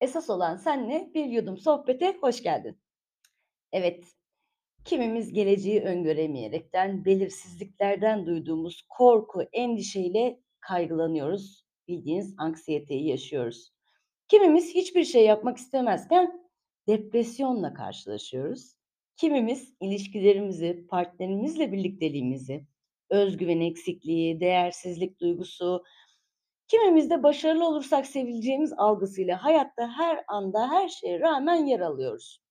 Esas olan senle bir yudum sohbete hoş geldin. Evet, kimimiz geleceği öngöremeyerekten, belirsizliklerden duyduğumuz korku, endişeyle kaygılanıyoruz. Bildiğiniz anksiyeteyi yaşıyoruz. Kimimiz hiçbir şey yapmak istemezken depresyonla karşılaşıyoruz. Kimimiz ilişkilerimizi, partnerimizle birlikteliğimizi, özgüven eksikliği, değersizlik duygusu, kimimiz de başarılı olursak sevileceğimiz algısıyla hayatta her anda her şeye rağmen yer alıyoruz.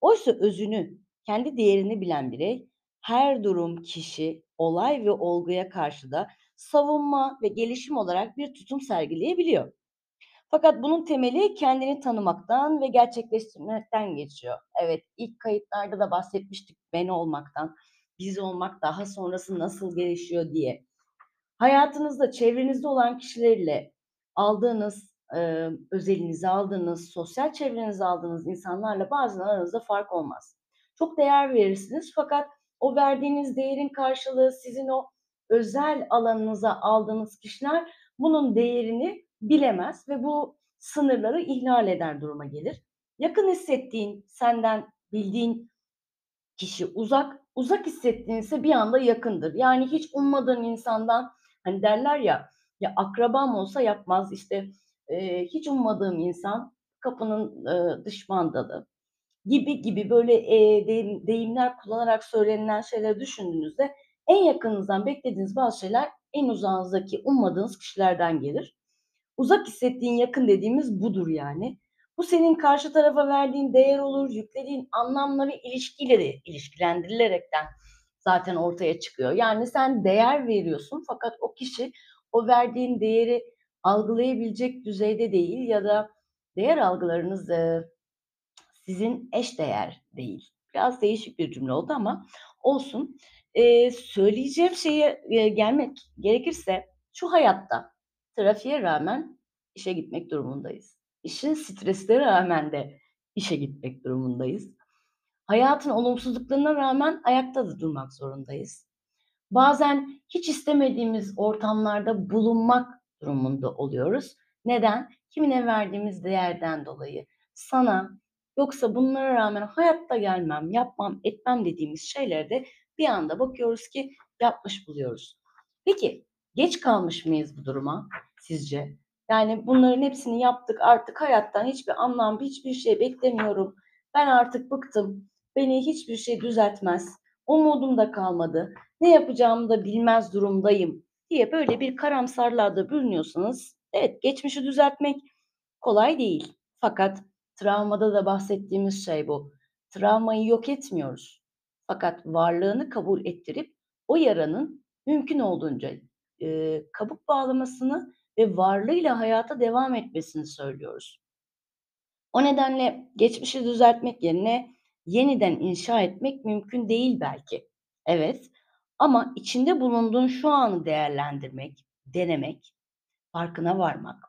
Oysa özünü, kendi değerini bilen birey her durum, kişi, olay ve olguya karşı da savunma ve gelişim olarak bir tutum sergileyebiliyor. Fakat bunun temeli kendini tanımaktan ve gerçekleştirmekten geçiyor. Evet, ilk kayıtlarda da bahsetmiştik ben olmaktan, biz olmak daha sonrası nasıl gelişiyor diye. Hayatınızda, çevrenizde olan kişilerle aldığınız, eee, özelinizi aldığınız, sosyal çevrenize aldığınız insanlarla bazen aranızda fark olmaz. Çok değer verirsiniz fakat o verdiğiniz değerin karşılığı sizin o özel alanınıza aldığınız kişiler bunun değerini bilemez ve bu sınırları ihlal eder duruma gelir. Yakın hissettiğin, senden bildiğin kişi uzak, uzak hissettiğinse bir anda yakındır. Yani hiç ummadığın insandan hani derler ya, ya akrabam olsa yapmaz işte eee, hiç ummadığım insan kapının eee, dış mandalı gibi gibi böyle deyim, deyimler kullanarak söylenilen şeyleri düşündüğünüzde en yakınınızdan beklediğiniz bazı şeyler en uzağınızdaki ummadığınız kişilerden gelir. Uzak hissettiğin yakın dediğimiz budur yani. Bu senin karşı tarafa verdiğin değer olur, yüklediğin anlamları ilişkiyle de ilişkilendirilerekten zaten ortaya çıkıyor. Yani sen değer veriyorsun fakat o kişi o verdiğin değeri algılayabilecek düzeyde değil ya da değer algılarınız e, sizin eş değer değil. Biraz değişik bir cümle oldu ama olsun. E, söyleyeceğim şeye e, gelmek gerekirse şu hayatta trafiğe rağmen işe gitmek durumundayız. İşin stresine rağmen de işe gitmek durumundayız. Hayatın olumsuzluklarına rağmen ayakta da durmak zorundayız. Bazen hiç istemediğimiz ortamlarda bulunmak durumunda oluyoruz. Neden? Kimine verdiğimiz değerden dolayı. Sana yoksa bunlara rağmen hayatta gelmem, yapmam, etmem dediğimiz şeylerde bir anda bakıyoruz ki yapmış buluyoruz. Peki geç kalmış mıyız bu duruma sizce? Yani bunların hepsini yaptık artık hayattan hiçbir anlam, hiçbir şey beklemiyorum. Ben artık bıktım. Beni hiçbir şey düzeltmez. Umudum da kalmadı. Ne yapacağımı da bilmez durumdayım diye böyle bir karamsarlığa bürünüyorsanız evet geçmişi düzeltmek kolay değil. Fakat travmada da bahsettiğimiz şey bu. Travmayı yok etmiyoruz. Fakat varlığını kabul ettirip o yaranın mümkün olduğunca e, kabuk bağlamasını ve varlığıyla hayata devam etmesini söylüyoruz. O nedenle geçmişi düzeltmek yerine yeniden inşa etmek mümkün değil belki. Evet ama içinde bulunduğun şu anı değerlendirmek, denemek, farkına varmak,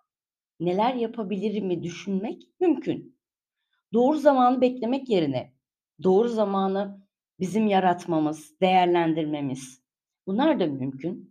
neler yapabilirimi düşünmek mümkün. Doğru zamanı beklemek yerine doğru zamanı bizim yaratmamız, değerlendirmemiz bunlar da mümkün.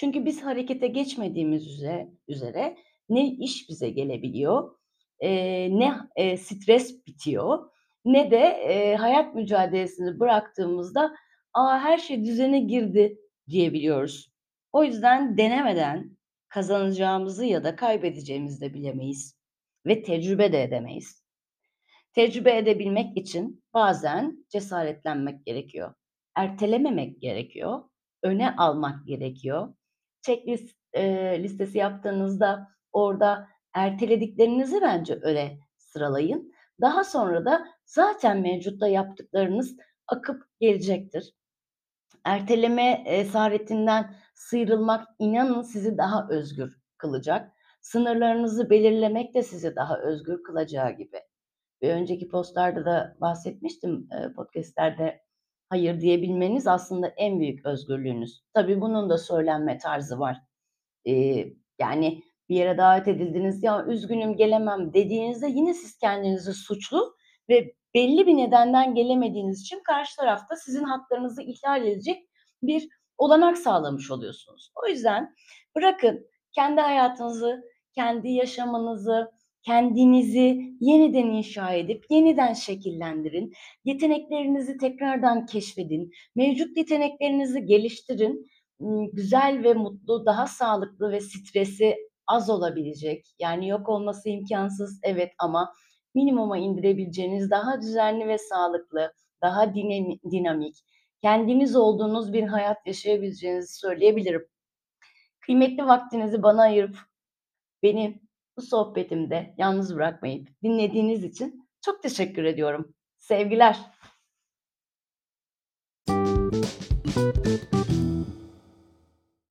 Çünkü biz harekete geçmediğimiz üzere, üzere ne iş bize gelebiliyor, e, ne e, stres bitiyor, ne de e, hayat mücadelesini bıraktığımızda Aa, her şey düzene girdi diyebiliyoruz. O yüzden denemeden kazanacağımızı ya da kaybedeceğimizi de bilemeyiz ve tecrübe de edemeyiz. Tecrübe edebilmek için bazen cesaretlenmek gerekiyor. Ertelememek gerekiyor. Öne almak gerekiyor. Checklist e, listesi yaptığınızda orada ertelediklerinizi bence öyle sıralayın. Daha sonra da zaten mevcutta yaptıklarınız akıp gelecektir. Erteleme esaretinden sıyrılmak inanın sizi daha özgür kılacak. Sınırlarınızı belirlemek de sizi daha özgür kılacağı gibi. Bir önceki postlarda da bahsetmiştim e, podcastlerde hayır diyebilmeniz aslında en büyük özgürlüğünüz. Tabii bunun da söylenme tarzı var. Ee, yani bir yere davet edildiniz ya üzgünüm gelemem dediğinizde yine siz kendinizi suçlu ve belli bir nedenden gelemediğiniz için karşı tarafta sizin haklarınızı ihlal edecek bir olanak sağlamış oluyorsunuz. O yüzden bırakın kendi hayatınızı, kendi yaşamınızı, kendinizi yeniden inşa edip yeniden şekillendirin. Yeteneklerinizi tekrardan keşfedin. Mevcut yeteneklerinizi geliştirin. Imm, güzel ve mutlu, daha sağlıklı ve stresi az olabilecek, yani yok olması imkânsız, evet ama minimuma indirebileceğiniz daha düzenli ve sağlıklı, daha dinamik, kendiniz olduğunuz bir hayat yaşayabileceğinizi söyleyebilirim. Kıymetli vaktinizi bana ayırıp beni bu sohbetimde yalnız bırakmayıp dinlediğiniz için çok teşekkür ediyorum. Sevgiler.